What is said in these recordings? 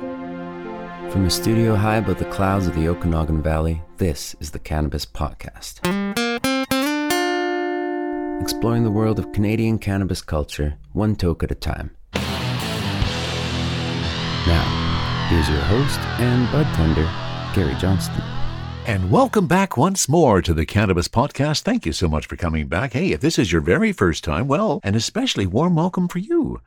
From a studio high above the clouds of the Okanagan Valley, this is the Cannabis Podcast. Exploring the world of Canadian cannabis culture, one toke at a time. Now, here's your host and bud tender, Gary Johnston. And welcome back once more to the Cannabis Podcast. Thank you so much for coming back. Hey, if this is your very first time, well, an especially warm welcome for you.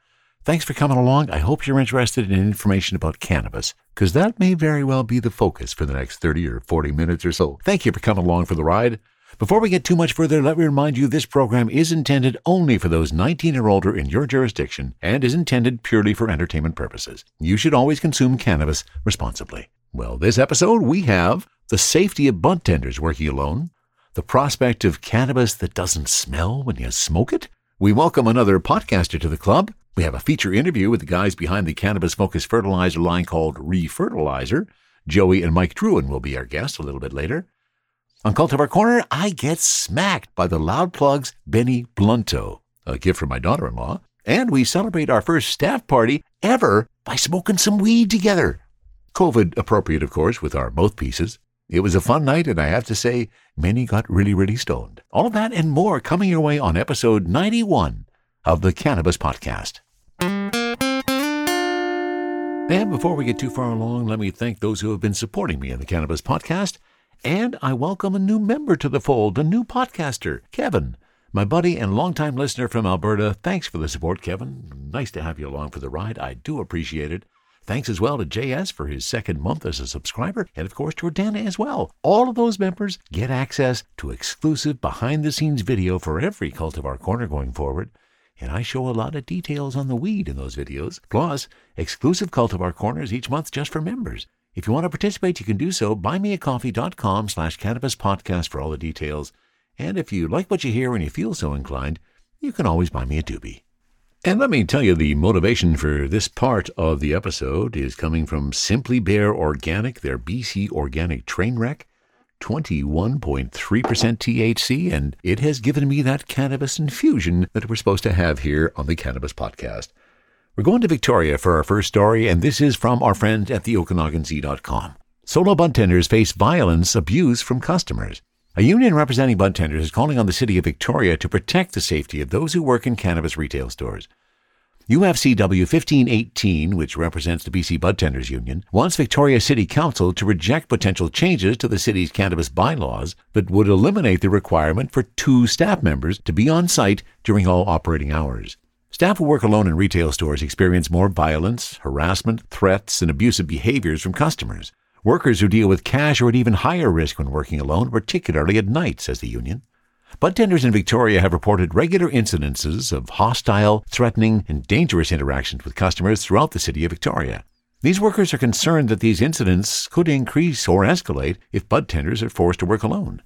Thanks for coming along. I hope you're interested in information about cannabis, because that may very well be the focus for the next 30 or 40 minutes or so. Thank you for coming along for the ride. Before we get too much further, let me remind you this program is intended only for those 19 or older in your jurisdiction and is intended purely for entertainment purposes. You should always consume cannabis responsibly. Well, this episode we have the safety of bud tenders working alone, the prospect of cannabis that doesn't smell when you smoke it. We welcome another podcaster to the club. We have a feature interview with the guys behind the cannabis focused fertilizer line called Reefertilizer. Joey and Mike Drouin will be our guests a little bit later. On Cultivar Corner, I get smacked by the Loud Plugs Benny Blunto, a gift from my daughter in law. And we celebrate our first staff party ever by smoking some weed together. COVID appropriate, of course, with our mouthpieces. It was a fun night, and I have to say, many got really, really stoned. All of that and more coming your way on episode 91 of the Cannabis Podcast. And before we get too far along, let me thank those who have been supporting me in the Cannabis Podcast. And I welcome a new member to the fold, a new podcaster, Kevin. My buddy and longtime listener from Alberta, thanks for the support, Kevin. Nice to have you along for the ride. I do appreciate it. Thanks as well to JS for his second month as a subscriber, and of course to Jordana as well. All of those members get access to exclusive behind the scenes video for every Cultivar Corner going forward. And I show a lot of details on the weed in those videos, plus exclusive Cultivar Corners each month just for members. If you want to participate, you can do so. Buymeacoffee.com slash cannabis podcast for all the details. And if you like what you hear and you feel so inclined, you can always buy me a doobie. And let me tell you, the motivation for this part of the episode is coming from Simply Bare Organic, their BC Organic train wreck. 21.3% THC, and it has given me that cannabis infusion that we're supposed to have here on the Cannabis Podcast. We're going to Victoria for our first story, and this is from our friends at the OkanaganZ.com. Solo bud tenders face violence abuse from customers. A union representing bud tenders is calling on the city of Victoria to protect the safety of those who work in cannabis retail stores. UFCW 1518, which represents the BC Bud Tenders Union, wants Victoria City Council to reject potential changes to the city's cannabis bylaws that would eliminate the requirement for two staff members to be on site during all operating hours. Staff who work alone in retail stores experience more violence, harassment, threats, and abusive behaviors from customers. Workers who deal with cash are at even higher risk when working alone, particularly at night, says the union. Bud tenders in Victoria have reported regular incidences of hostile, threatening, and dangerous interactions with customers throughout the city of Victoria. These workers are concerned that these incidents could increase or escalate if bud tenders are forced to work alone.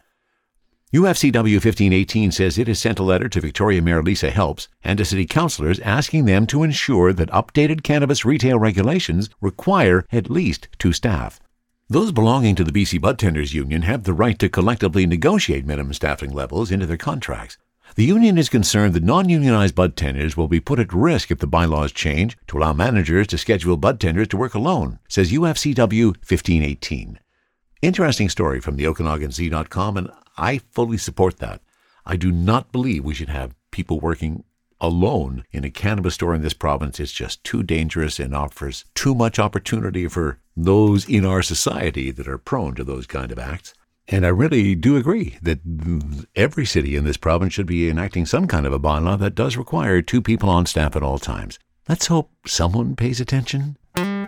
UFCW 1518 says it has sent a letter to Victoria Mayor Lisa Helps and to city councillors asking them to ensure that updated cannabis retail regulations require at least two staff. Those belonging to the BC Bud Tenders Union have the right to collectively negotiate minimum staffing levels into their contracts. The union is concerned that non unionized bud tenders will be put at risk if the bylaws change to allow managers to schedule bud tenders to work alone, says UFCW 1518. Interesting story from the OkanaganZ.com, and I fully support that. I do not believe we should have people working alone in a cannabis store in this province is just too dangerous and offers too much opportunity for those in our society that are prone to those kind of acts. And I really do agree that every city in this province should be enacting some kind of a bylaw that does require two people on staff at all times. Let's hope someone pays attention. From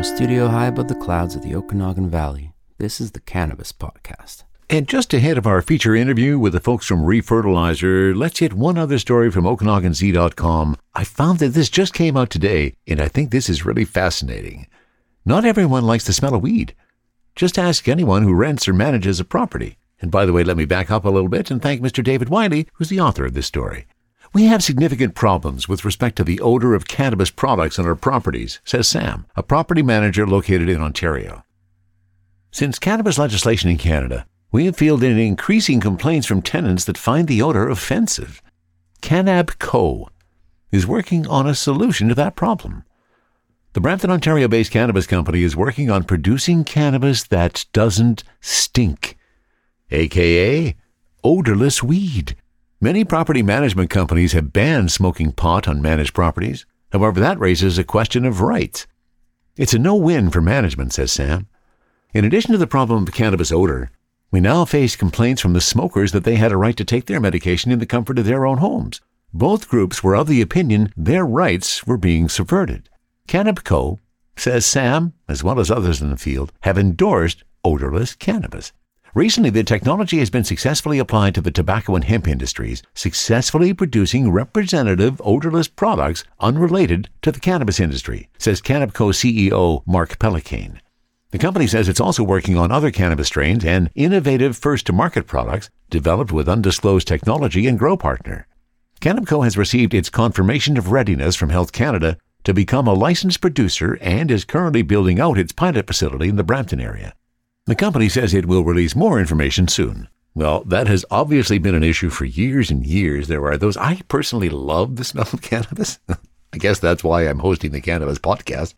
a studio high above the clouds of the Okanagan Valley, this is the Cannabis Podcast. And just ahead of our feature interview with the folks from Reefertilizer, let's hit one other story from OkanaganZ.com. I found that this just came out today, and I think this is really fascinating. Not everyone likes the smell of weed. Just ask anyone who rents or manages a property. And by the way, let me back up a little bit and thank Mr. David Wiley, who's the author of this story. We have significant problems with respect to the odor of cannabis products on our properties, says Sam, a property manager located in Ontario. Since cannabis legislation in Canada, we have fielded increasing complaints from tenants that find the odor offensive. Cannab Co. is working on a solution to that problem. The Brampton, Ontario based cannabis company is working on producing cannabis that doesn't stink, aka odorless weed. Many property management companies have banned smoking pot on managed properties. However, that raises a question of rights. It's a no win for management, says Sam. In addition to the problem of cannabis odor, we now face complaints from the smokers that they had a right to take their medication in the comfort of their own homes. Both groups were of the opinion their rights were being subverted. Cannabco says Sam, as well as others in the field, have endorsed odorless cannabis. Recently, the technology has been successfully applied to the tobacco and hemp industries, successfully producing representative odorless products unrelated to the cannabis industry, says Cannabco CEO Mark Pellicane. The company says it's also working on other cannabis strains and innovative first to market products developed with undisclosed technology and Grow Partner. Cannabco has received its confirmation of readiness from Health Canada to become a licensed producer and is currently building out its pilot facility in the Brampton area. The company says it will release more information soon. Well, that has obviously been an issue for years and years. There are those. I personally love the smell of cannabis. I guess that's why I'm hosting the cannabis podcast.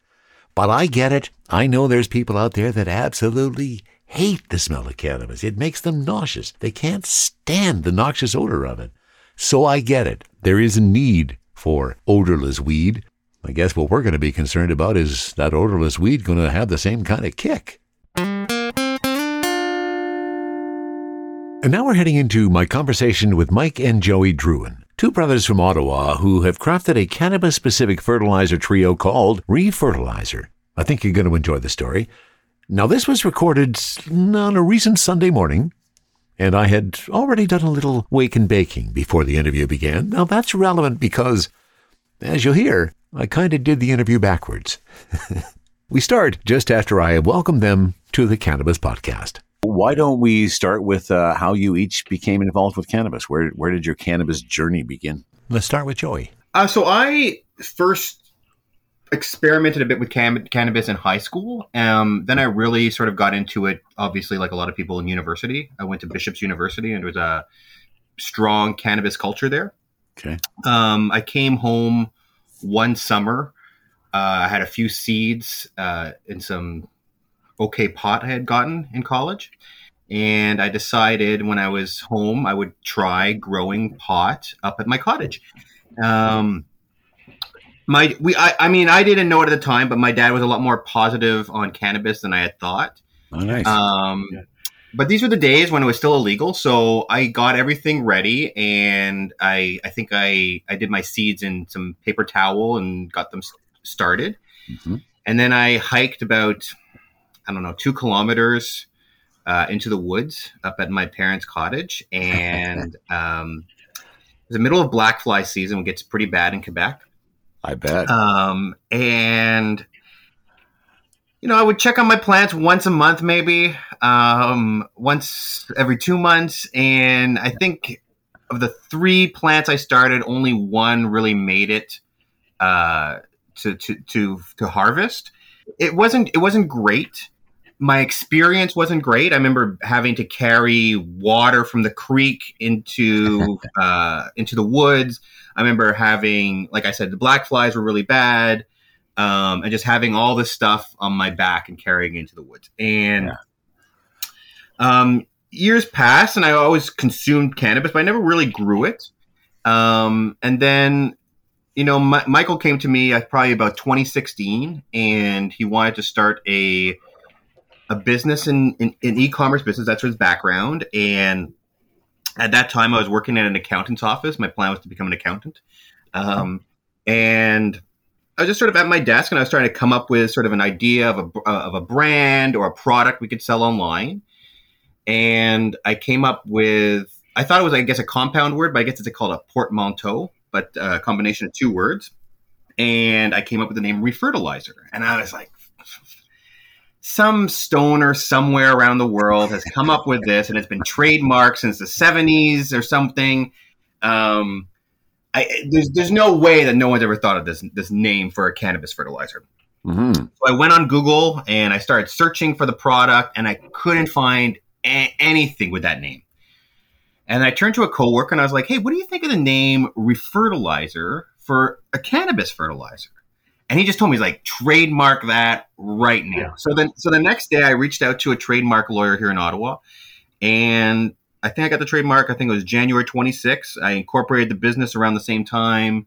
But I get it. I know there's people out there that absolutely hate the smell of cannabis. It makes them nauseous. They can't stand the noxious odor of it. So I get it. There is a need for odorless weed. I guess what we're going to be concerned about is that odorless weed going to have the same kind of kick. And now we're heading into my conversation with Mike and Joey Drouin, two brothers from Ottawa who have crafted a cannabis specific fertilizer trio called Reefertilizer. I think you're going to enjoy the story. Now, this was recorded on a recent Sunday morning, and I had already done a little wake and baking before the interview began. Now, that's relevant because, as you'll hear, I kind of did the interview backwards. we start just after I welcomed them to the Cannabis Podcast. Why don't we start with uh, how you each became involved with cannabis? Where where did your cannabis journey begin? Let's start with Joey. Uh, so I first experimented a bit with cam- cannabis in high school. Um, then I really sort of got into it. Obviously, like a lot of people in university, I went to Bishop's University, and there was a strong cannabis culture there. Okay. Um, I came home one summer. Uh, I had a few seeds uh, and some okay pot I had gotten in college. And I decided when I was home, I would try growing pot up at my cottage. Um, my we I, I mean I didn't know it at the time, but my dad was a lot more positive on cannabis than I had thought. Oh, nice. Um, but these were the days when it was still illegal, so I got everything ready, and I I think I I did my seeds in some paper towel and got them started, mm-hmm. and then I hiked about I don't know, two kilometers uh, into the woods up at my parents' cottage. And um, the middle of black fly season, gets pretty bad in Quebec. I bet. Um, and, you know, I would check on my plants once a month, maybe um, once every two months. And I think of the three plants I started, only one really made it uh, to, to, to, to harvest. It wasn't, it wasn't great my experience wasn't great. I remember having to carry water from the creek into uh, into the woods. I remember having, like I said, the black flies were really bad, um, and just having all this stuff on my back and carrying it into the woods. And yeah. um, years passed, and I always consumed cannabis, but I never really grew it. Um, and then, you know, M- Michael came to me at probably about 2016, and he wanted to start a a business in, in, in e-commerce business. That's his background. And at that time, I was working at an accountant's office. My plan was to become an accountant. Um, and I was just sort of at my desk, and I was trying to come up with sort of an idea of a of a brand or a product we could sell online. And I came up with I thought it was I guess a compound word, but I guess it's called a portmanteau, but a combination of two words. And I came up with the name Reefertilizer, and I was like, some stoner somewhere around the world has come up with this, and it's been trademarked since the '70s or something. Um, I, there's there's no way that no one's ever thought of this this name for a cannabis fertilizer. Mm-hmm. So I went on Google and I started searching for the product, and I couldn't find a- anything with that name. And I turned to a coworker and I was like, "Hey, what do you think of the name Reefertilizer for a cannabis fertilizer?" And he just told me he's like trademark that right now. Yeah. So then, so the next day, I reached out to a trademark lawyer here in Ottawa, and I think I got the trademark. I think it was January 26th. I incorporated the business around the same time.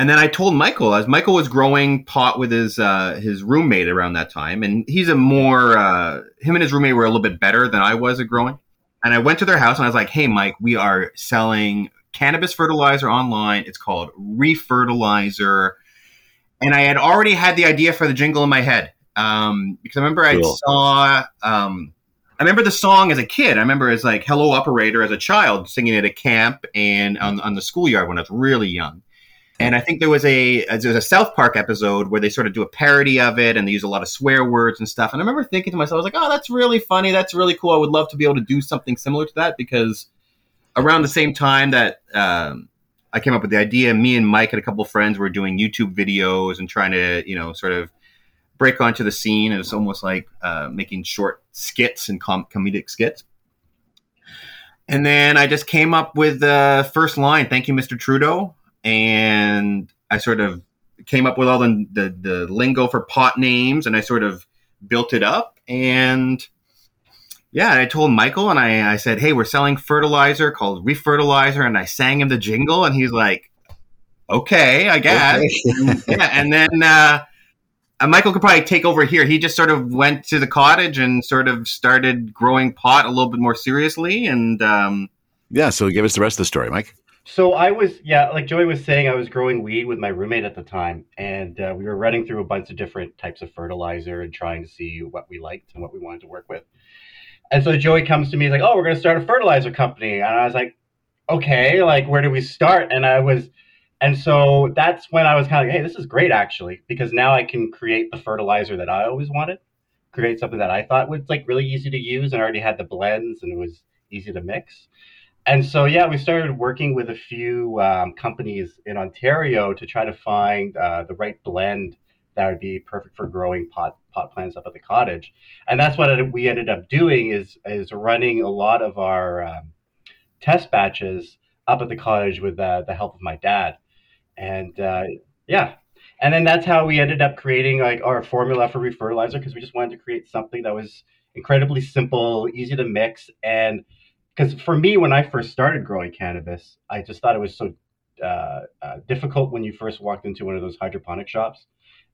And then I told Michael, as Michael was growing pot with his uh, his roommate around that time, and he's a more uh, him and his roommate were a little bit better than I was at growing. And I went to their house and I was like, "Hey, Mike, we are selling cannabis fertilizer online. It's called Reefertilizer." And I had already had the idea for the jingle in my head um, because I remember Cool. I saw. Um, I remember the song as a kid. I remember as like "Hello Operator" as a child singing it at camp and on, on the schoolyard when I was really young. And I think there was a there was a South Park episode where they sort of do a parody of it and they use a lot of swear words and stuff. And I remember thinking to myself, I was like, "Oh, that's really funny. That's really cool. I would love to be able to do something similar to that." Because around the same time that um, I came up with the idea, me and Mike and a couple friends were doing YouTube videos and trying to, you know, sort of break onto the scene. It was almost like uh, making short skits and com- comedic skits. And then I just came up with the first line, "Thank you, Mr. Trudeau," and I sort of came up with all the, the the lingo for pot names, and I sort of built it up. And yeah, I told Michael, and I, I said, "Hey, we're selling fertilizer called Reefertilizer," and I sang him the jingle, and he's like, "Okay, I guess." yeah, and then uh, uh, Michael could probably take over here. He just sort of went to the cottage and sort of started growing pot a little bit more seriously, and um, Yeah. So give us the rest of the story, Mike. So I was, yeah, like Joey was saying, I was growing weed with my roommate at the time, and uh, we were running through a bunch of different types of fertilizer and trying to see what we liked and what we wanted to work with. And so Joey comes to me, he's like, "Oh, we're going to start a fertilizer company," and I was like, "Okay, like where do we start?" And I was, and so that's when I was kind of like, "Hey, this is great actually, because now I can create the fertilizer that I always wanted, create something that I thought was like really easy to use, and I already had the blends and it was easy to mix." and so yeah we started working with a few um, companies in ontario to try to find uh, the right blend that would be perfect for growing pot pot plants up at the cottage. And that's what we ended up doing is is running a lot of our um, test batches up at the cottage with uh, the help of my dad. And uh, yeah. And then that's how we ended up creating like our formula for reefertilizer because we just wanted to create something that was incredibly simple easy to mix. And because for me when i first started growing cannabis i just thought it was so uh, uh, difficult when you first walked into one of those hydroponic shops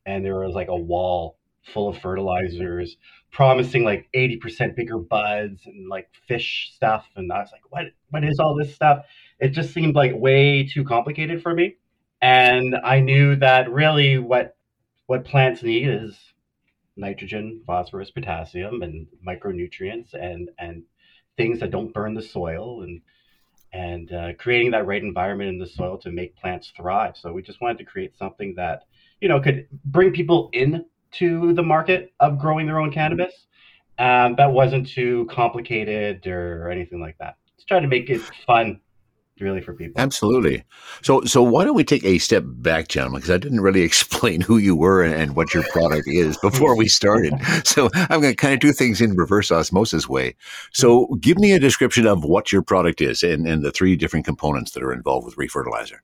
and there was like a wall full of fertilizers promising like 80% bigger buds and like fish stuff and i was like what what is all this stuff it just seemed like way too complicated for me and i knew that really what what plants need is nitrogen phosphorus potassium and micronutrients and and things that don't burn the soil and and uh, creating that right environment in the soil to make plants thrive. So we just wanted to create something that you know could bring people in to the market of growing their own cannabis. Um, that wasn't too complicated or anything like that. Just trying to make it fun, really, for people. Absolutely. So, so why don't we take a step back, gentlemen? Because I didn't really explain who you were and, and what your product is before we started. So, I'm going to kind of do things in reverse osmosis way. So, give me a description of what your product is and, and the three different components that are involved with reefertilizer.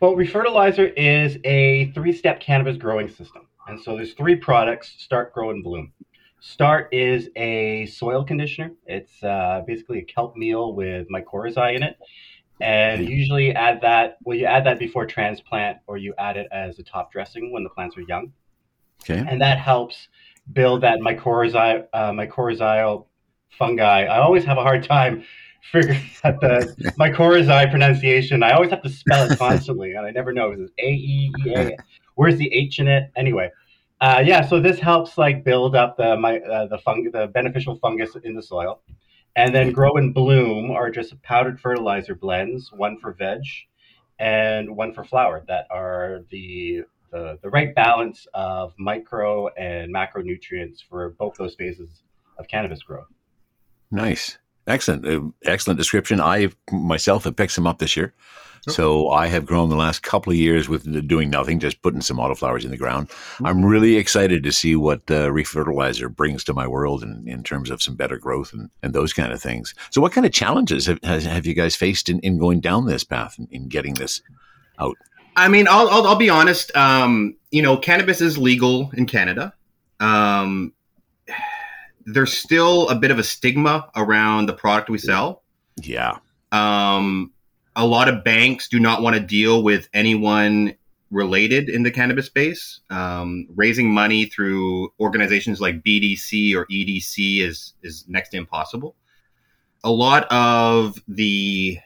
Well, Reefertilizer is a three-step cannabis growing system. And so there's three products, Start, Grow, and Bloom. Start is a soil conditioner. It's uh, basically a kelp meal with mycorrhizae in it. And usually add that, well, you add that before transplant or you add it as a top dressing when the plants are young. Okay. And that helps build that mycorrhizae, uh, mycorrhizal fungi. I always have a hard time figuring out the my mycorrhizae pronunciation. I always have to spell it constantly, and I never know. Is it A E E A? Where's the H in it? Anyway, uh, yeah. So this helps like build up the my uh, the fung the beneficial fungus in the soil, and then grow and bloom are just powdered fertilizer blends, one for veg, and one for flower that are the the, the right balance of micro and macronutrients for both those phases of cannabis growth. Nice. Excellent. Uh, excellent description. I myself have picked some up this year. So I have grown the last couple of years with doing nothing, just putting some autoflowers in the ground. I'm really excited to see what uh, reefertilizer brings to my world in, in terms of some better growth and, and those kind of things. So what kind of challenges have, has, have you guys faced in, in going down this path and in getting this out? I mean, I'll, I'll, I'll be honest. Um, you know, cannabis is legal in Canada. Um, there's still a bit of a stigma around the product we sell. Yeah. Um, a lot of banks do not want to deal with anyone related in the cannabis space. Um, raising money through organizations like BDC or EDC is is next to impossible. A lot of the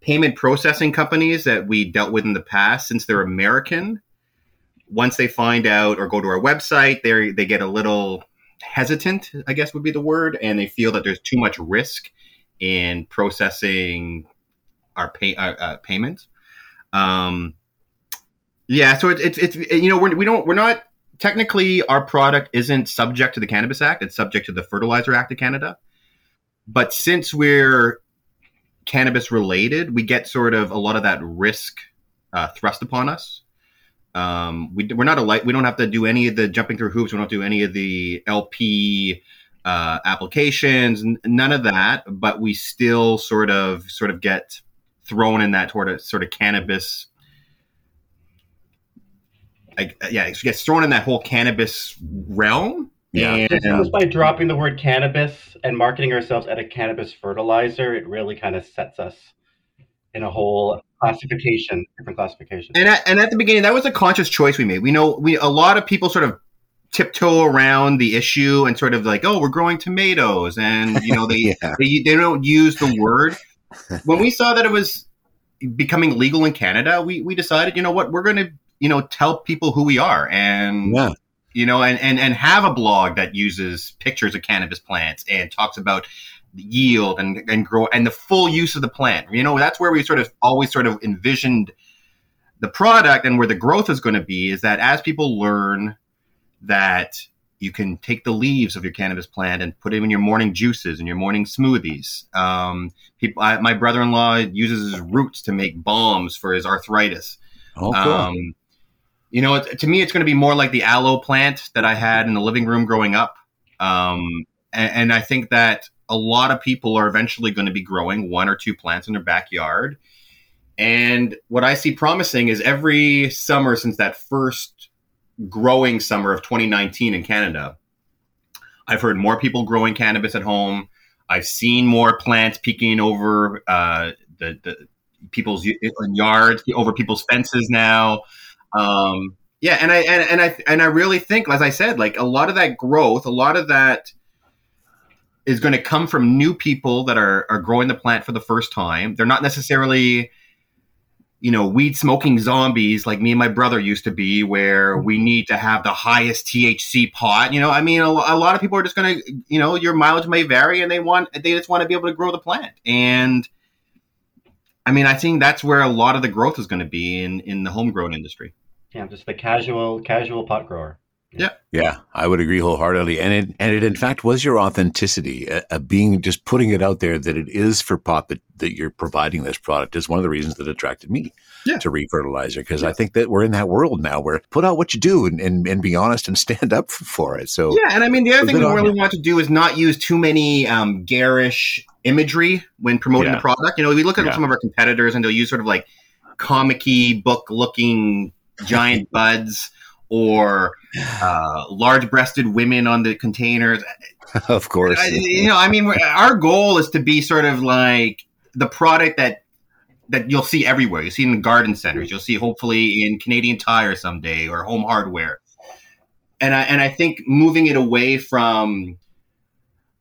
payment processing companies that we dealt with in the past, since they're American, once they find out or go to our website, they they get a little hesitant, I guess would be the word, and they feel that there's too much risk in processing our pay uh, uh, payments. Um, yeah, so it's it's, it's you know we're, we don't we're not technically our product isn't subject to the Cannabis Act; it's subject to the Fertilizer Act of Canada. But since we're cannabis related, we get sort of a lot of that risk uh, thrust upon us. Um, we, we're not a light. We don't have to do any of the jumping through hoops. We don't do any of the LP uh, applications. n- None of that. But we still sort of sort of get thrown in that sort of sort of cannabis. Like, yeah, it gets thrown in that whole cannabis realm. Yeah. And- Just, just by dropping the word cannabis and marketing ourselves at a cannabis fertilizer, it really kind of sets us in a whole classification, different classification. and at, and at the beginning that was a conscious choice we made we know we a lot of people sort of tiptoe around the issue and sort of like oh we're growing tomatoes and you know they Yeah. they, they don't use the word when we saw that it was becoming legal in canada we we decided you know what we're going to you know tell people who we are and Yeah. you know and, and and have a blog that uses pictures of cannabis plants and talks about yield and and grow and the full use of the plant you know that's where we sort of always sort of envisioned the product and where the growth is going to be is that as people learn that you can take the leaves of your cannabis plant and put it in your morning juices and your morning smoothies. Um, people, I, my brother-in-law uses his roots to make balms for his arthritis. Oh, cool. Um, you know, it, to me, it's going to be more like the aloe plant that I had in the living room growing up. Um, and, and I think that a lot of people are eventually going to be growing one or two plants in their backyard. And what I see promising is every summer since that first growing summer of 2019 in Canada, I've heard more people growing cannabis at home. I've seen more plants peeking over uh, the, the people's yards, over people's fences now. Um, yeah, and I and, and I and I really think, as I said, like a lot of that growth, a lot of that is going to come from new people that are are growing the plant for the first time. They're not necessarily you know, weed smoking zombies like me and my brother used to be, where we need to have the highest THC pot. You know, I mean, a, a lot of people are just going to, you know, your mileage may vary, and they want, they just want to be able to grow the plant. And I mean, I think that's where a lot of the growth is going to be in in the homegrown industry. Yeah, just the casual casual pot grower. Yeah, Yeah, I would agree wholeheartedly, and it and it in fact was your authenticity, uh, uh, being just putting it out there that it is for pot that, that you're providing this product is one of the reasons that attracted me Yeah. to reefertilizer because I think that we're in that world now where put out what you do and, and, and be honest and stand up for it. So Yeah, and I mean, the other thing we really want to do is not use too many um, garish imagery when promoting Yeah. the product. You know, we look at Yeah. some of our competitors, and they'll use sort of like comic-y book-looking giant buds or uh, large-breasted women on the containers. of course, I- you know, I mean, our goal is to be sort of like the product that that you'll see everywhere. You see in the garden centers. You'll see hopefully in Canadian Tire someday or Home Hardware. And I and I think moving it away from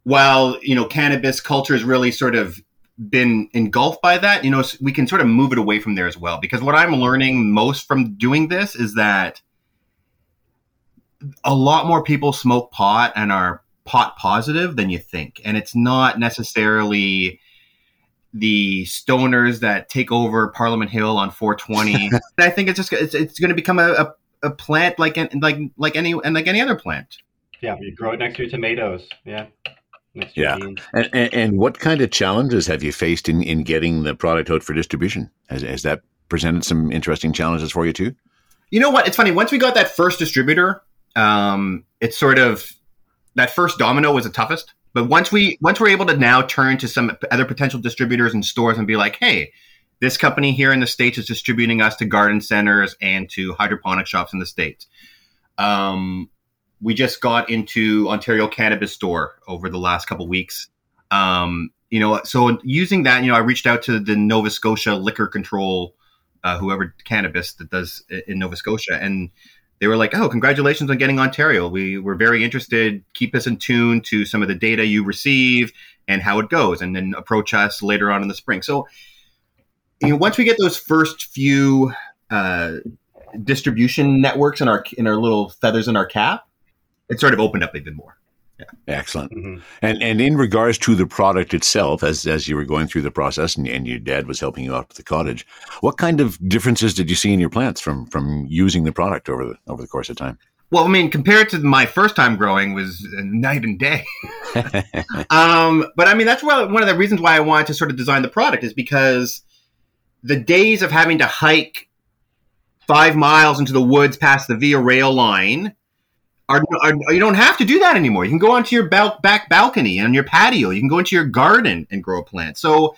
while you know cannabis culture has really sort of been engulfed by that, you know, we can sort of move it away from there as well. Because what I'm learning most from doing this is that a lot more people smoke pot and are pot positive than you think. And it's not necessarily the stoners that take over Parliament Hill on 420. I think it's just it's, it's going to become a, a, a plant like an- like like any and like any other plant. Yeah, you grow it next to your tomatoes. Yeah. Next Yeah. And, and, and what kind of challenges have you faced in, in getting the product out for distribution? Has, has that presented some interesting challenges for you too? You know what? It's funny. Once we got that first distributor, um, it's sort of that first domino was the toughest. But once we once we're able to now turn to some other potential distributors and stores and be like, hey, This company here in the states is distributing us to garden centers and to hydroponic shops in the states. Um, we just got into Ontario Cannabis Store over the last couple weeks. Um, you know, so using that, you know, I reached out to the Nova Scotia Liquor Control, uh, whoever cannabis that does in Nova Scotia, and they were like, "Oh, congratulations on getting Ontario. We were very interested. Keep us in tune to some of the data you receive and how it goes, and then approach us later on in the spring." So, you know, once we get those first few uh, distribution networks in our in our little feathers in our cap, it sort of opened up even more. Excellent. Mm-hmm. And and in regards to the product itself, as as you were going through the process, and, and your dad was helping you out with the cottage, what kind of differences did you see in your plants from from using the product over the over the course of time? Well, I mean, compared to my first time growing, was night and day. um, but I mean, that's one of the reasons why I wanted to sort of design the product is because the days of having to hike five miles into the woods past the Via Rail line you don't have to do that anymore. You can go onto your bal- back balcony and your patio. You can go into your garden and grow a plant. So,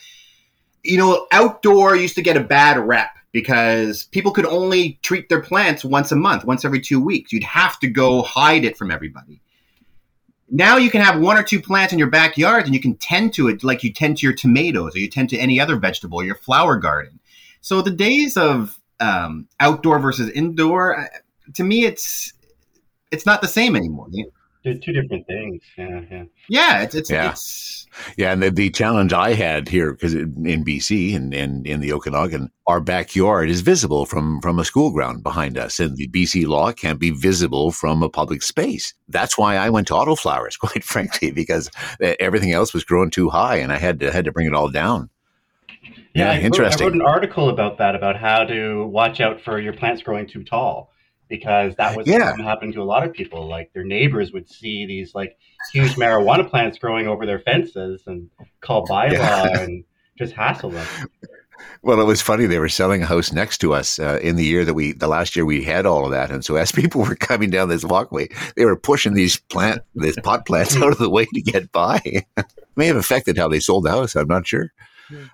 you know, outdoor used to get a bad rep because people could only treat their plants once a month, once every two weeks. You'd have to go hide it from everybody. Now you can have one or two plants in your backyard and you can tend to it like you tend to your tomatoes or you tend to any other vegetable, your flower garden. So the days of um, outdoor versus indoor, to me, it's it's not the same anymore. They're two different things. Yeah, yeah. Yeah, it's it's yeah. It's, yeah, and the, the challenge I had here because in BC and, and in the Okanagan, our backyard is visible from from a school ground behind us, and the BC law can't be visible from a public space. That's why I went to autoflowers, quite frankly, because everything else was growing too high, and I had to had to bring it all down. Yeah, yeah I interesting. Wrote, I wrote an article about that about how to watch out for your plants growing too tall because that was yeah. happening to a lot of people. Like their neighbors would see these like huge marijuana plants growing over their fences and call bylaw yeah. and just hassle them. Well, it was funny. They were selling a house next to us uh, in the year that we, the last year we had all of that. And so as people were coming down this walkway, they were pushing these plant, these pot plants out of the way to get by. May have affected how they sold the house. I'm not sure.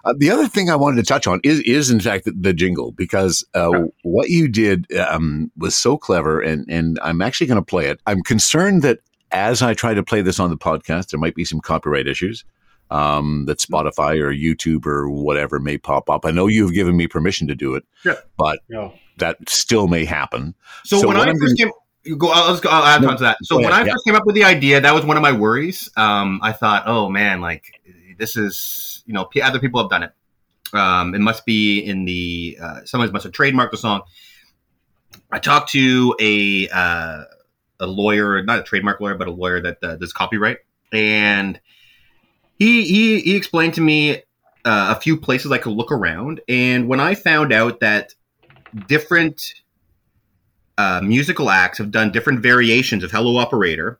Uh, the other thing I wanted to touch on is, is in fact, the, the jingle because uh, what you did um, was so clever, and and I'm actually going to play it. I'm concerned that as I try to play this on the podcast, there might be some copyright issues um, that mm-hmm. Spotify or YouTube or whatever may pop up. I know you've given me permission to do it, yeah. but yeah. that still may happen. So, so when I first came, you go, I'll, go, I'll add no, on to that. So when ahead, I first yeah. came up with the idea, that was one of my worries. Um, I thought, oh man, like this is you know other people have done it. Um, it must be in the uh, someone must have trademarked the song. I talked to a uh, a lawyer, not a trademark lawyer, but a lawyer that uh, does copyright, and he he he explained to me uh, a few places I could look around. And when I found out that different uh, musical acts have done different variations of Hello Operator,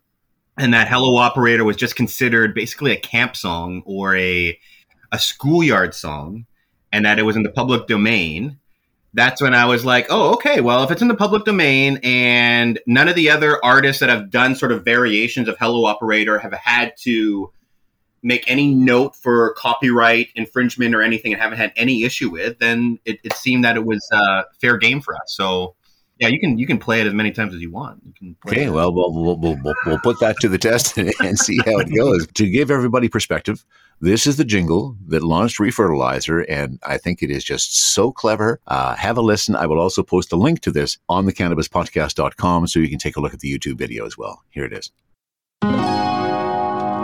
and that Hello Operator was just considered basically a camp song or a a schoolyard song and that it was in the public domain, that's when I was like, oh, okay, well, if it's in the public domain and none of the other artists that have done sort of variations of Hello Operator have had to make any note for copyright infringement or anything and haven't had any issue with, then it, it seemed that it was uh, fair game for us. So yeah, you can you can play it as many times as you want. You okay, well, we'll, we'll, we'll, we'll put that to the test and see how it goes. to give everybody perspective, this is the jingle that launched Reefertilizer, and I think it is just so clever. Uh, have a listen. I will also post a link to this on the cannabispodcast.com so you can take a look at the YouTube video as well. Here it is.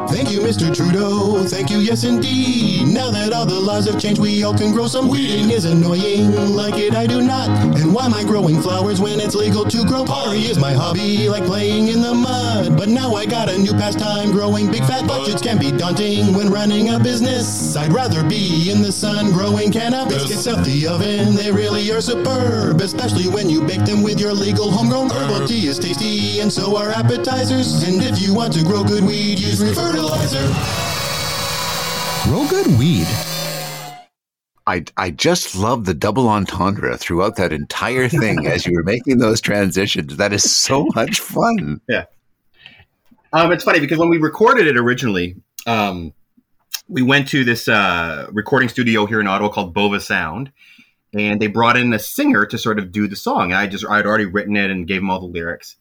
Thank you, Mr. Trudeau. Thank you, yes indeed. Now that all the laws have changed, we all can grow some weeding is annoying. Like it, I do not. And why am I growing flowers when it's legal to grow pottery is my hobby, like playing in the mud. But now I got a new pastime. Growing big fat budgets can be daunting when running a business. I'd rather be in the sun growing cannabis. Biscuits out the oven, they really are superb. Especially when you bake them with your legal homegrown herbal tea is tasty, and so are appetizers. And if you want to grow good weed, use reefer fertilizer. Grow good weed. I, I just love the double entendre throughout that entire thing as you were making those transitions. That is so much fun. Yeah. Um, it's funny because when we recorded it originally, um, we went to this uh, recording studio here in Ottawa called Bova Sound, and they brought in a singer to sort of do the song. I just I'd already written it and gave him all the lyrics,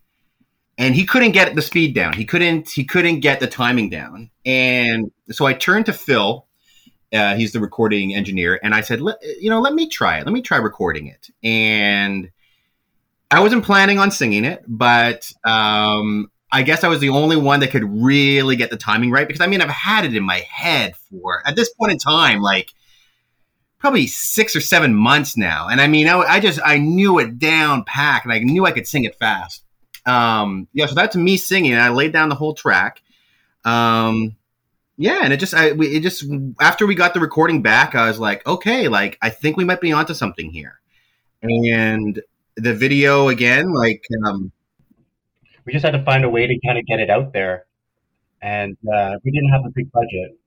and he couldn't get the speed down. He couldn't he couldn't get the timing down, and so I turned to Phil. Uh, he's the recording engineer, and I said, you know, let me try it. Let me try recording it, and I wasn't planning on singing it, but um, I guess I was the only one that could really get the timing right because I mean I've had it in my head for at this point in time like probably six or seven months now, and I mean I, I just I knew it down pack and I knew I could sing it fast. Um, yeah, so that's me singing. And I laid down the whole track. Um, yeah, and it just I we, it just after we got the recording back, I was like, okay, like I think we might be onto something here, and the video again, like um, we just had to find a way to kind of get it out there, and uh, we didn't have a big budget.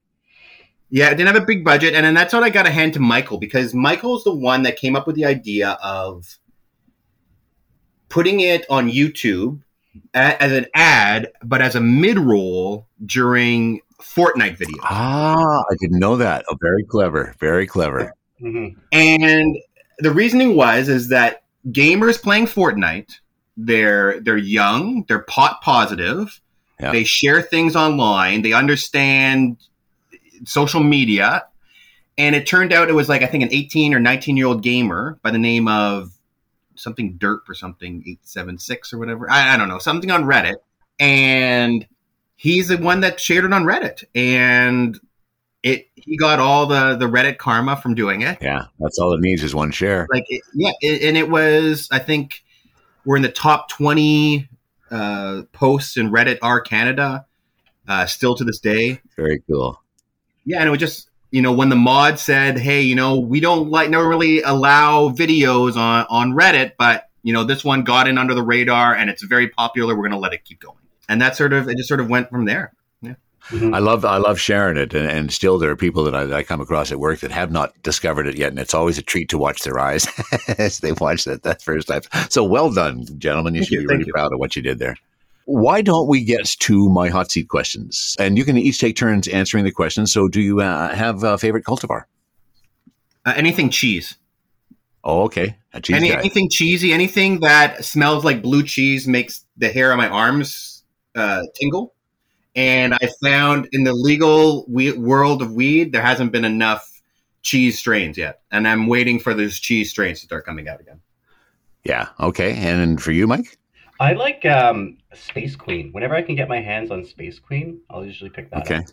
Yeah, I didn't have a big budget, and then that's what I got to hand to Michael because Michael's the one that came up with the idea of putting it on YouTube as an ad, but as a mid roll during Fortnite videos. Ah, I didn't know that. Oh, very clever. Very clever. Mm-hmm. And the reasoning was is that gamers playing Fortnite, they're they're young, they're pot positive, Yeah. they share things online, they understand social media, and it turned out it was like I think an 18 or 19 year old gamer by the name of something Dirt or something 876 or whatever. I, I don't know something on Reddit, and he's the one that shared it on Reddit, and it he got all the the Reddit karma from doing it Yeah, that's all it needs is one share. like it, yeah it, and it was i think we're in the top 20 uh, posts in reddit r canada uh, still to this day Very cool. yeah and it was just you know when the mod said hey you know we don't like never really allow videos on on reddit but you know this one got in under the radar and it's very popular we're going to let it keep going and that sort of it just sort of went from there Mm-hmm. I love I love sharing it, and, and still there are people that I, that I come across at work that have not discovered it yet, and it's always a treat to watch their eyes as they watch that that first time. So well done, gentlemen! You Thank should you, be thank really you. proud of what you did there. Why don't we get to my hot seat questions? And you can each take turns answering the questions. So, do you uh, have a favorite cultivar? uh, anything cheese Oh, okay, cheese Any, anything cheesy anything that smells like blue cheese makes the hair on my arms uh, tingle and i found in the legal we- world of weed there hasn't been enough cheese strains yet and i'm waiting for those cheese strains to start coming out again Yeah, okay. And for you, Mike? I like um, Space Queen. Whenever I can get my hands on Space Queen, I'll usually pick that Okay. up.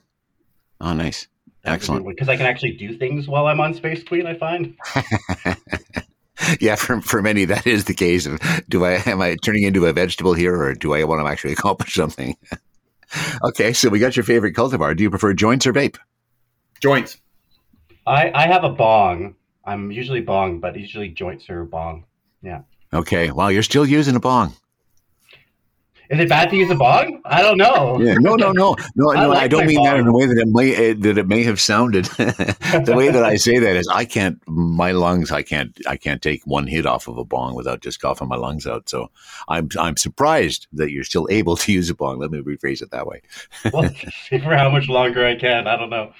Oh, nice. Excellent. Because I can actually do things while I'm on Space Queen. I find. yeah, for, for many that is the case. Of, do I am I turning into a vegetable here, or do I want to actually accomplish something? okay, so we got your favorite cultivar. Do you prefer joints or vape? joints I I have a bong. I'm usually bong, but usually joints or bong. Yeah. Okay, well, you're still using a bong. Is it bad to use a bong? I don't know. Yeah, no, no, no, no, I no. I, don't mean that in a way that it may that it may have sounded. the way that I say that is, I can't. My lungs, I can't. I can't take one hit off of a bong without just coughing my lungs out. So, I'm I'm surprised that you're still able to use a bong. Let me rephrase it that way. Well, see for how much longer I can. I don't know.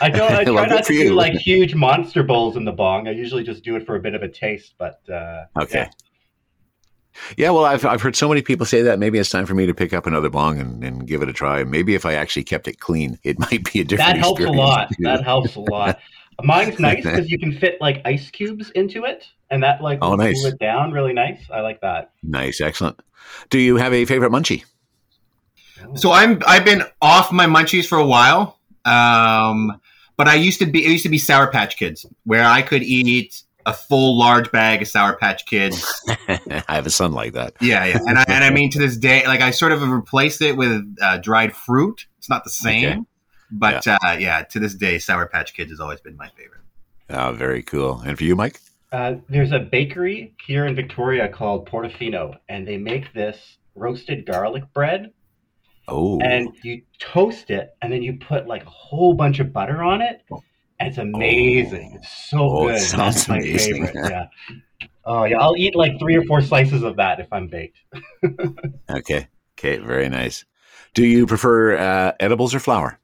I don't. I try Well, not to do like huge monster bowls in the bong. I usually just do it for a bit of a taste. But uh, Okay. Yeah, well, I've, I've heard so many people say that. Maybe it's time for me to pick up another bong and, and give it a try. Maybe if I actually kept it clean, it might be a different that helps a lot. too. That helps a lot. Mine's nice because you can fit like ice cubes into it, and that like Oh, nice. cool it down really nice. I like that. Nice, excellent. Do you have a favorite munchie? so i'm i've been off my munchies for a while um, but i used to be it used to be sour patch kids where i could eat a full large bag of sour patch kids I have a son like that. Yeah, yeah, and I, and I mean to this day, like I sort of replaced it with uh, dried fruit. It's not the same, Okay. but yeah. Uh, yeah, to this day, Sour Patch Kids has always been my favorite. Oh, very cool. And for you, Mike? Uh, there's a bakery here in Victoria called Portofino, and they make this roasted garlic bread, Oh, and you toast it, and then you put like a whole bunch of butter on it. And it's amazing. It's so Oh, it good. sounds That's my amazing. favorite. Yeah. Oh yeah, I'll eat like three or four slices of that if I'm baked. okay. Okay, very nice. Do you prefer uh, edibles or flour?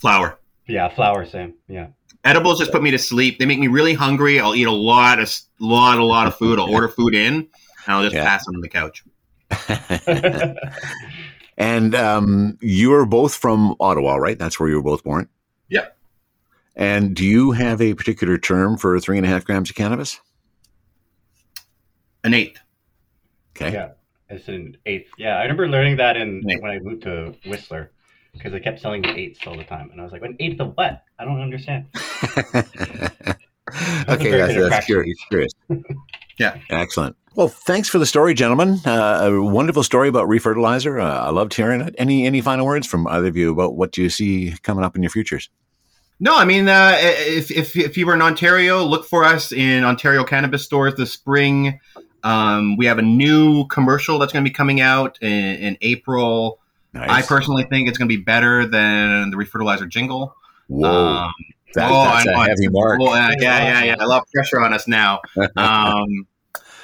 Flour. Yeah, flour, same. Yeah. Edibles just put me to sleep. They make me really hungry. I'll eat a lot of lot, a lot of food. I'll order food in, and I'll just Yeah. pass on the couch. and um, you are both from Ottawa, right? That's where you were both born. Yeah. And do you have a particular term for three and a half grams of cannabis? An eighth. Okay. Yeah. It's an eighth. Yeah, I remember learning that in Eighth. when I moved to Whistler because they kept selling me eighths all the time, and I was like, "An eighth of what? I don't understand." okay, very that's, that's curious. curious. Yeah. Excellent. Well, thanks for the story, gentlemen. Uh, a wonderful story about reefertilizer. Uh, I loved hearing it. Any any final words from either of you about what you see coming up in your futures? No, I mean, uh, if, if if you were in Ontario, look for us in Ontario cannabis stores this spring. Um, we have a new commercial that's going to be coming out in, in April. Nice. I personally think it's going to be better than the reefertilizer jingle. Whoa, Um, that, oh, that's I a know. heavy mark. uh, yeah, yeah, yeah. A lot of pressure on us now. Um,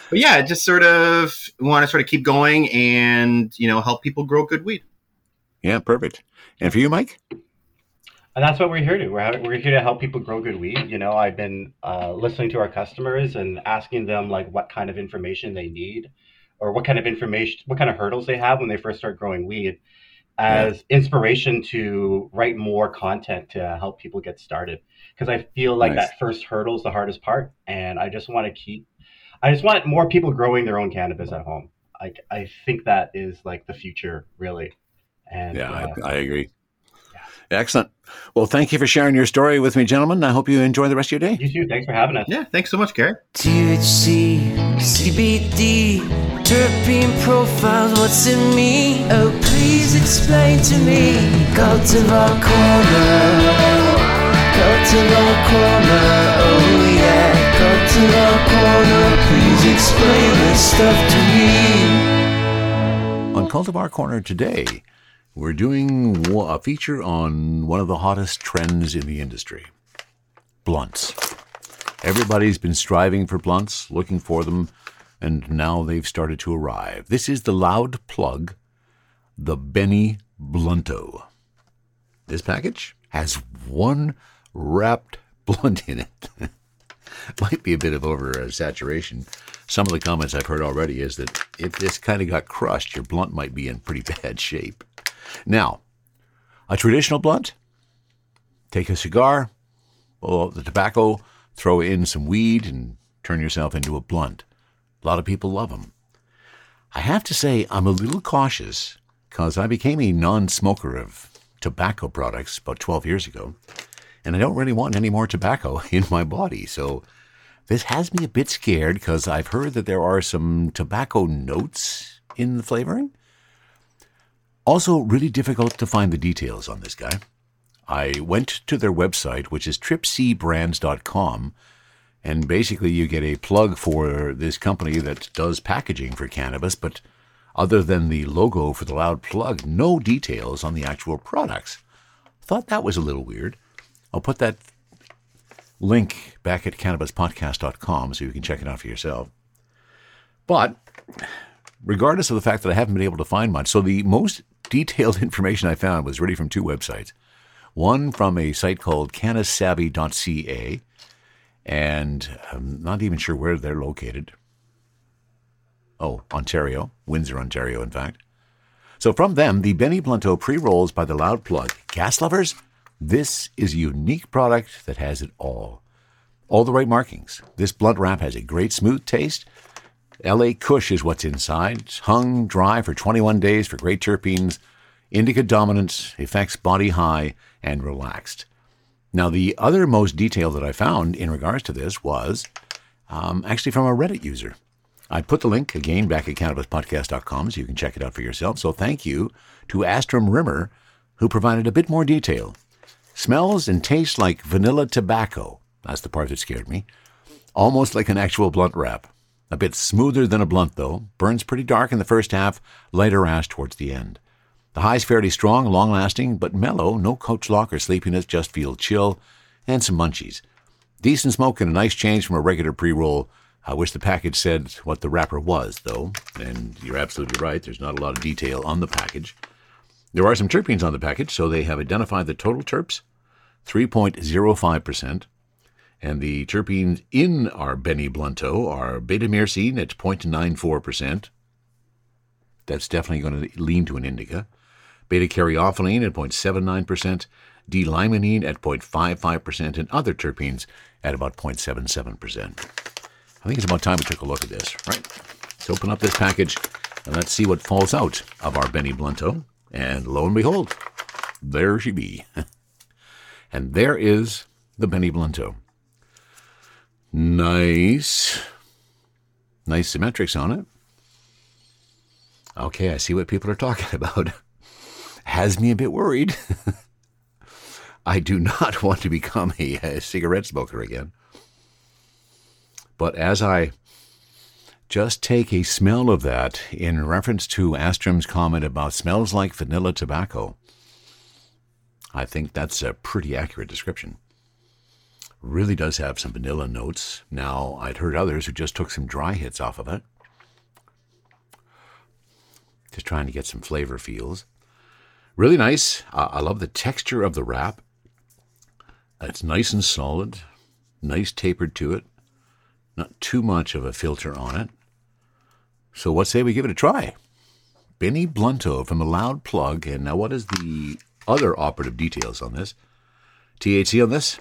but yeah, just sort of want to sort of keep going and you know help people grow good weed. yeah, perfect. And for you, Mike? And that's what we're here to. We're, ha- we're here to help people grow good weed. You know, I've been uh, listening to our customers and asking them like what kind of information they need, or what kind of information, what kind of hurdles they have when they first start growing weed, as inspiration to write more content to help people get started. Because I feel like Nice. that first hurdle is the hardest part, and I just want to keep. I just want more people growing their own cannabis at home. Like I think that is like the future, really. And Yeah, uh, I, I agree. Excellent. Well, thank you for sharing your story with me, gentlemen. I hope you enjoy the rest of your day. you too. Thanks for having us. Yeah, thanks so much, Gary. THC, CBD, terpene profiles, what's in me? Oh, please explain to me. Cultivar Corner, Cultivar Corner, oh yeah. Cultivar Corner, please explain this stuff to me. On Cultivar Corner today, we're doing a feature on one of the hottest trends in the industry blunts. Everybody's been striving for blunts, looking for them, and now they've started to arrive. This is the loud plug, the Benny Blunto. This package has one wrapped blunt in it. Might be a bit of over saturation. Some of the comments I've heard already is that if this kind of got crushed, your blunt might be in pretty bad shape. Now, a traditional blunt, take a cigar, pull out the tobacco, throw in some weed, and turn yourself into a blunt. A lot of people love them. I have to say, I'm a little cautious because I became a non smoker of tobacco products about 12 years ago, and I don't really want any more tobacco in my body. So this has me a bit scared because I've heard that there are some tobacco notes in the flavoring. Also, really difficult to find the details on this guy. I went to their website, which is tripcbrands.com, and basically you get a plug for this company that does packaging for cannabis, but other than the logo for the loud plug, no details on the actual products. Thought that was a little weird. I'll put that link back at cannabispodcast.com so you can check it out for yourself. But regardless of the fact that I haven't been able to find much, so the most detailed information I found was really from two websites. One from a site called cannasavvy.ca, and I'm not even sure where they're located. Oh, Ontario, Windsor, Ontario, in fact. So from them, the Benny Blunto pre-rolls by the Loud Plug. Gas lovers, this is a unique product that has it all. All the right markings. This blunt wrap has a great smooth taste. LA Kush is what's inside. It's hung dry for 21 days for great terpenes, indica dominance, effects body high, and relaxed. Now, the other most detail that I found in regards to this was um, actually from a Reddit user. I put the link again back at cannabispodcast.com so you can check it out for yourself. So thank you to Astrum Rimmer, who provided a bit more detail. Smells and tastes like vanilla tobacco. That's the part that scared me. Almost like an actual blunt wrap. A bit smoother than a blunt, though. Burns pretty dark in the first half, lighter ash towards the end. The high's fairly strong, long lasting, but mellow. No coach lock or sleepiness, just feel chill and some munchies. Decent smoke and a nice change from a regular pre roll. I wish the package said what the wrapper was, though, and you're absolutely right. There's not a lot of detail on the package. There are some terpenes on the package, so they have identified the total terps, 3.05%. And the terpenes in our Benny Blunto are beta myrcene at 0.94%. That's definitely going to lean to an indica. Beta caryophyllene at 0.79%, D-limonene at 0.55%, and other terpenes at about 0.77%. I think it's about time we took a look at this, right? Let's open up this package and let's see what falls out of our Benny Blunto. And lo and behold, there she be. and there is the Benny Blunto. Nice. Nice symmetrics on it. Okay, I see what people are talking about. Has me a bit worried. I do not want to become a, a, cigarette smoker again. But as I just take a smell of that in reference to Astrom's comment about smells like vanilla tobacco, I think that's a pretty accurate description. Really does have some vanilla notes. Now, I'd heard others who just took some dry hits off of it. Just trying to get some flavor feels. Really nice. Uh, I love the texture of the wrap. It's nice and solid, nice tapered to it, not too much of a filter on it. So, what say we give it a try? Benny Blunto from the Loud Plug. And now, what is the other operative details on this? THC on this?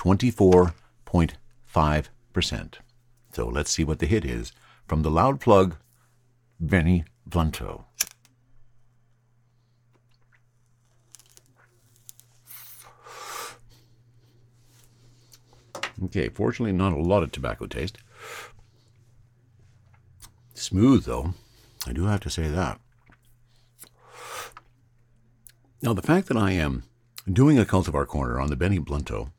24.5%. So, let's see what the hit is from the Loud Plug, Benny Blunto. Okay, fortunately, not a lot of tobacco taste. Smooth, though. I do have to say that. Now, the fact that I am doing a cultivar corner on the Benny Blunto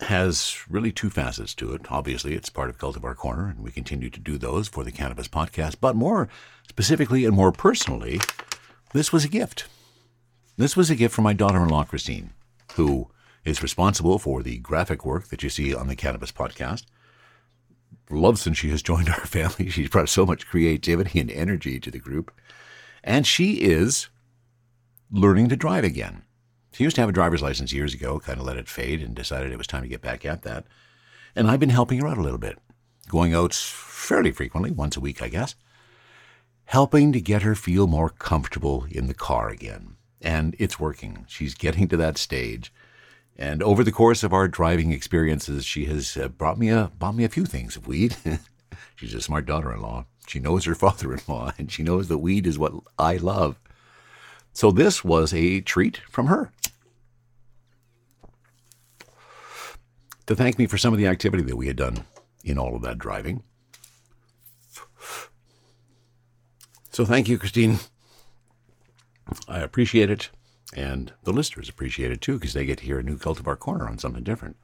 has really two facets to it. Obviously, it's part of Cultivar Corner, and we continue to do those for the Cannabis Podcast. But more specifically and more personally, this was a gift. This was a gift from my daughter in law, Christine, who is responsible for the graphic work that you see on the Cannabis Podcast. Love since she has joined our family. She's brought so much creativity and energy to the group. And she is learning to drive again. She used to have a driver's license years ago, kind of let it fade, and decided it was time to get back at that. And I've been helping her out a little bit, going out fairly frequently, once a week, I guess, helping to get her feel more comfortable in the car again. And it's working. She's getting to that stage and over the course of our driving experiences, she has uh, brought me a bought me a few things of weed. She's a smart daughter-in-law. She knows her father-in-law, and she knows that weed is what I love. So this was a treat from her. To thank me for some of the activity that we had done in all of that driving. So thank you, Christine. I appreciate it. And the listeners appreciate it too because they get to hear a new cultivar corner on something different.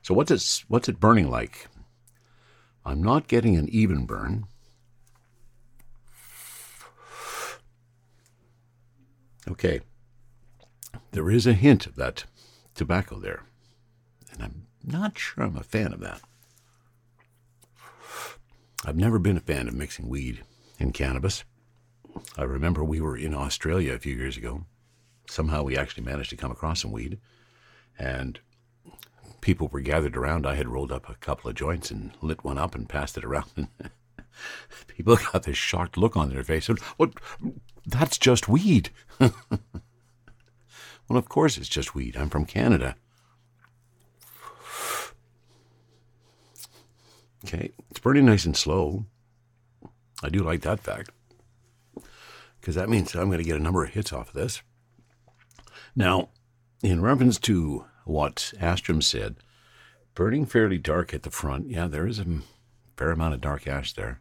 So what's it what's it burning like? I'm not getting an even burn. Okay. There is a hint of that tobacco there. And I'm not sure I'm a fan of that. I've never been a fan of mixing weed and cannabis. I remember we were in Australia a few years ago somehow we actually managed to come across some weed, and people were gathered around. I had rolled up a couple of joints and lit one up and passed it around. And people got this shocked look on their face. What? That's just weed. well, of course it's just weed. I'm from Canada. Okay, it's pretty nice and slow. I do like that fact because that means I'm going to get a number of hits off of this. Now, in reference to what Astrom said, burning fairly dark at the front, yeah, there is a fair amount of dark ash there.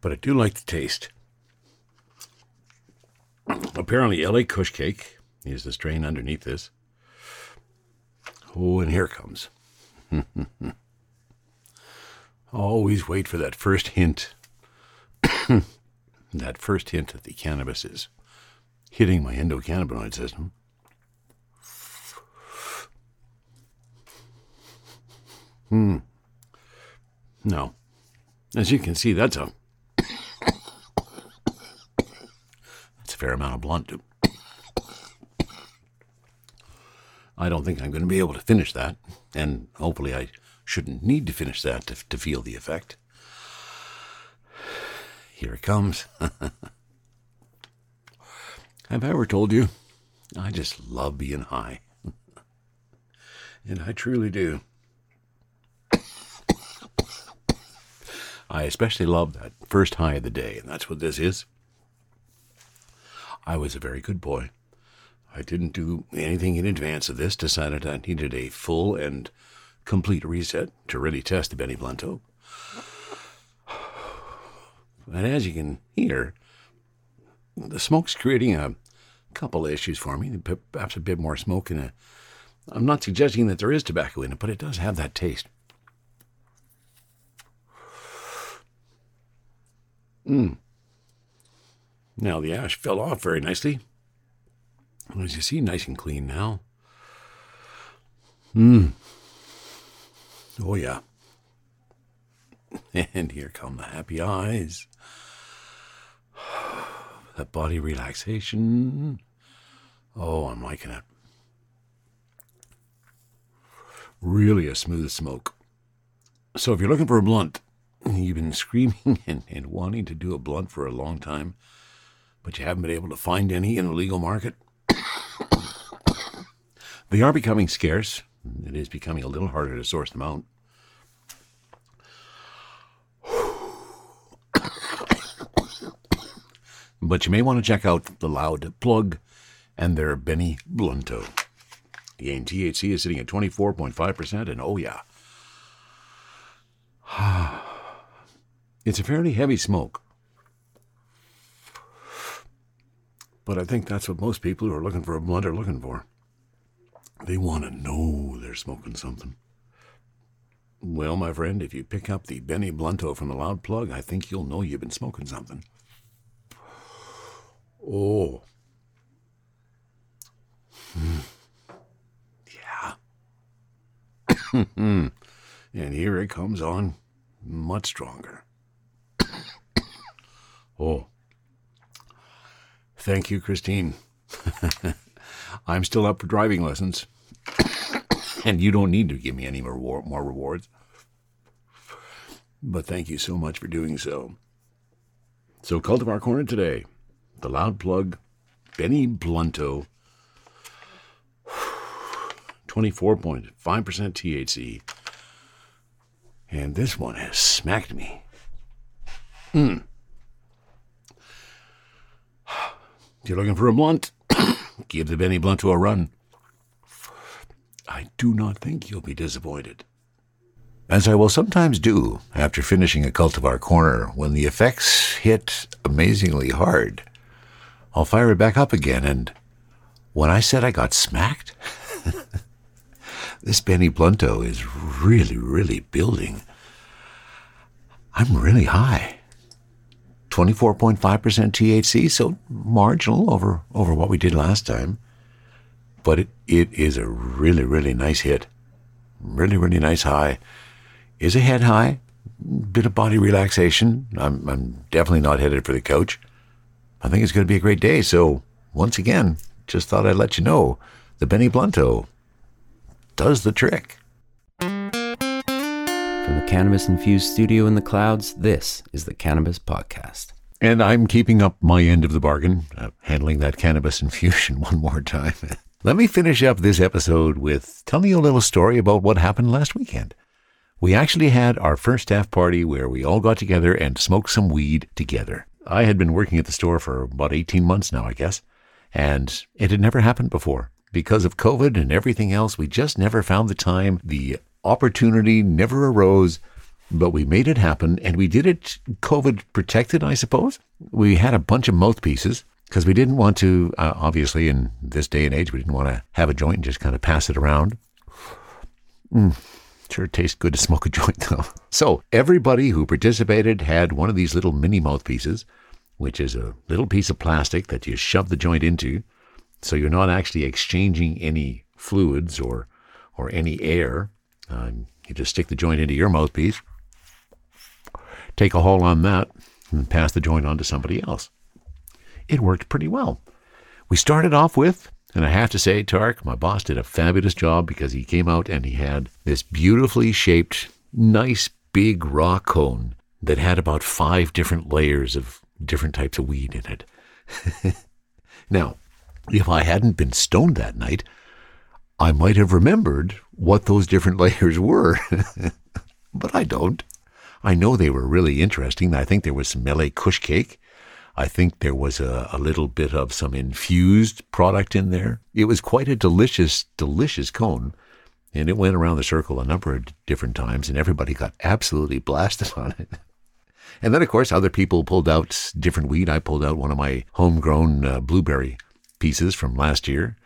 But I do like the taste. Apparently, LA Kush Cake is the strain underneath this. Oh, and here comes. Always wait for that first hint. that first hint that the cannabis is hitting my endocannabinoid system. Hmm. No. As you can see, that's a that's a fair amount of blunt. I don't think I'm going to be able to finish that, and hopefully I shouldn't need to finish that to, to feel the effect. Here it comes. Have I ever told you? I just love being high. and I truly do. I especially love that first high of the day, and that's what this is. I was a very good boy. I didn't do anything in advance of this, decided I needed a full and complete reset to really test the Benny Blunto. And as you can hear, the smoke's creating a couple of issues for me. Perhaps a bit more smoke in it. I'm not suggesting that there is tobacco in it, but it does have that taste. Mm. Now the ash fell off very nicely. As you see, nice and clean now. Mmm. Oh, yeah. And here come the happy eyes. That body relaxation. Oh, I'm liking it. Really a smooth smoke. So if you're looking for a blunt, you've been screaming and, and wanting to do a blunt for a long time, but you haven't been able to find any in the legal market, they are becoming scarce. It is becoming a little harder to source them out. But you may want to check out the Loud Plug and their Benny Blunto. Again, THC is sitting at 24.5%, and oh yeah. It's a fairly heavy smoke. But I think that's what most people who are looking for a blunt are looking for. They want to know they're smoking something. Well, my friend, if you pick up the Benny Blunto from the Loud Plug, I think you'll know you've been smoking something. Oh. Hmm. Yeah. and here it comes on much stronger. oh. Thank you, Christine. I'm still up for driving lessons. and you don't need to give me any more, more rewards. But thank you so much for doing so. So, Cultivar Corner today the loud plug, Benny Blunto, 24.5% THC. And this one has smacked me. Hmm. If you're looking for a blunt, give the Benny Blunto a run. I do not think you'll be disappointed. As I will sometimes do after finishing a cultivar corner when the effects hit amazingly hard, I'll fire it back up again. And when I said I got smacked, this Benny Blunto is really, really building. I'm really high. 24.5% THC, so marginal over, over what we did last time. But it, it is a really, really nice hit. Really, really nice high. Is a head high. Bit of body relaxation. I'm, I'm definitely not headed for the couch. I think it's going to be a great day. So, once again, just thought I'd let you know the Benny Blunto does the trick. From the Cannabis Infused studio in the clouds, this is the Cannabis Podcast. And I'm keeping up my end of the bargain, uh, handling that cannabis infusion one more time. Let me finish up this episode with telling you a little story about what happened last weekend. We actually had our first staff party where we all got together and smoked some weed together. I had been working at the store for about 18 months now, I guess, and it had never happened before. Because of COVID and everything else, we just never found the time. The opportunity never arose, but we made it happen and we did it COVID protected, I suppose. We had a bunch of mouthpieces because we didn't want to, uh, obviously, in this day and age, we didn't want to have a joint and just kind of pass it around. Mm. Sure tastes good to smoke a joint, though. So, everybody who participated had one of these little mini mouthpieces, which is a little piece of plastic that you shove the joint into. So, you're not actually exchanging any fluids or, or any air. Um, you just stick the joint into your mouthpiece, take a haul on that, and pass the joint on to somebody else. it worked pretty well. We started off with, and I have to say, Tark, my boss did a fabulous job because he came out and he had this beautifully shaped, nice big raw cone that had about five different layers of different types of weed in it. now, if I hadn't been stoned that night, I might have remembered what those different layers were. but I don't. I know they were really interesting. I think there was some Malay Kush cake. I think there was a, a, little bit of some infused product in there. It was quite a delicious, delicious cone. And it went around the circle a number of different times, and everybody got absolutely blasted on it. And then, of course, other people pulled out different weed. I pulled out one of my homegrown uh, blueberry pieces from last year,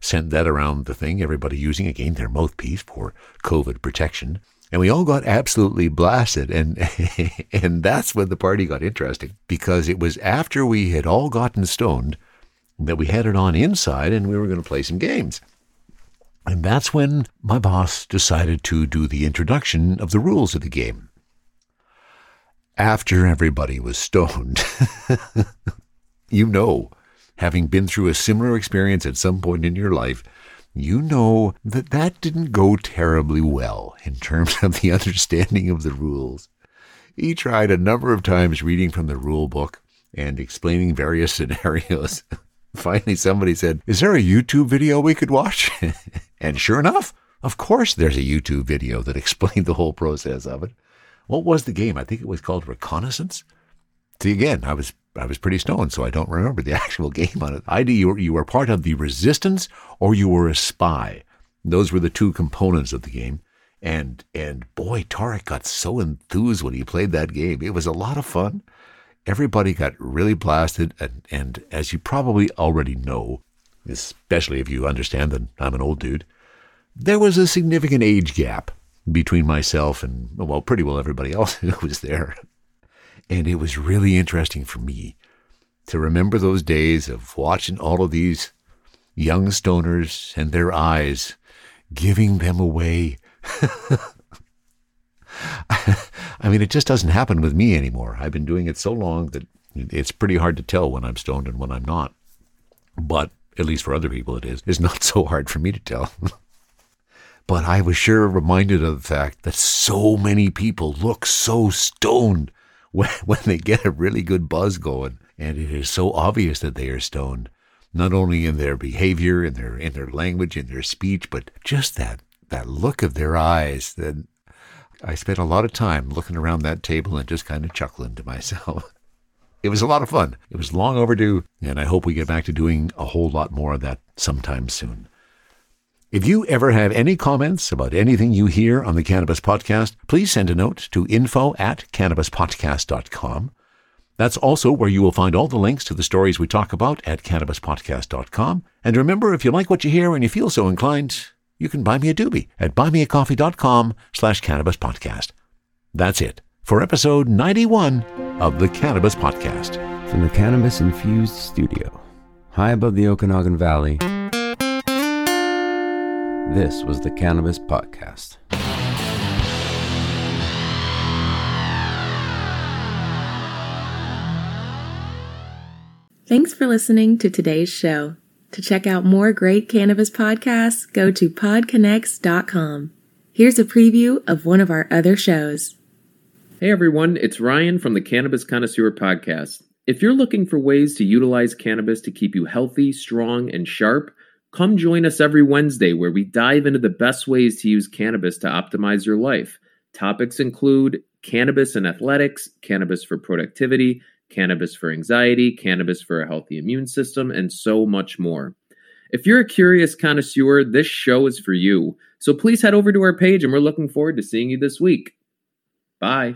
sent that around the thing, everybody using again their mouthpiece for COVID protection. And we all got absolutely blasted. And, and that's when the party got interesting because it was after we had all gotten stoned that we headed on inside and we were going to play some games. And that's when my boss decided to do the introduction of the rules of the game. After everybody was stoned, you know, having been through a similar experience at some point in your life, you know that that didn't go terribly well in terms of the understanding of the rules. He tried a number of times reading from the rule book and explaining various scenarios. Finally, somebody said, Is there a YouTube video we could watch? and sure enough, of course, there's a YouTube video that explained the whole process of it. What was the game? I think it was called Reconnaissance. See, again, I was I was pretty stoned, so I don't remember the actual game on it. Either you were, you were part of the resistance or you were a spy. Those were the two components of the game. And and boy, Tarek got so enthused when he played that game. It was a lot of fun. Everybody got really blasted, and, and as you probably already know, especially if you understand that I'm an old dude, there was a significant age gap between myself and, well, pretty well everybody else who was there. And it was really interesting for me to remember those days of watching all of these young stoners and their eyes giving them away. I mean, it just doesn't happen with me anymore. I've been doing it so long that it's pretty hard to tell when I'm stoned and when I'm not. But at least for other people, it is. It's not so hard for me to tell. but I was sure reminded of the fact that so many people look so stoned when, when they get a really good buzz going. And it is so obvious that they are stoned, not only in their behavior, in their in their language, in their speech, but just that that look of their eyes. That I spent a lot of time looking around that table and just kind of chuckling to myself. It was a lot of fun. It was long overdue, and I hope we get back to doing a whole lot more of that sometime soon. If you ever have any comments about anything you hear on the Cannabis Podcast, please send a note to info at cannabispodcast.com. That's also where you will find all the links to the stories we talk about at cannabispodcast.com. And remember, if you like what you hear and you feel so inclined, you can buy me a doobie at buymeacoffee.com slash cannabispodcast. That's it for episode 91 of the Cannabis Podcast. From the Cannabis Infused Studio, high above the Okanagan Valley, this was the Cannabis Podcast. Thanks for listening to today's show. To check out more great cannabis podcasts, go to podconnects.com. Here's a preview of one of our other shows. Hey everyone, it's Ryan from the Cannabis Connoisseur Podcast. If you're looking for ways to utilize cannabis to keep you healthy, strong, and sharp, Come join us every Wednesday where we dive into the best ways to use cannabis to optimize your life. Topics include cannabis and athletics, cannabis for productivity, cannabis for anxiety, cannabis for a healthy immune system, and so much more. If you're a curious connoisseur, this show is for you. So please head over to our page and we're looking forward to seeing you this week. Bye.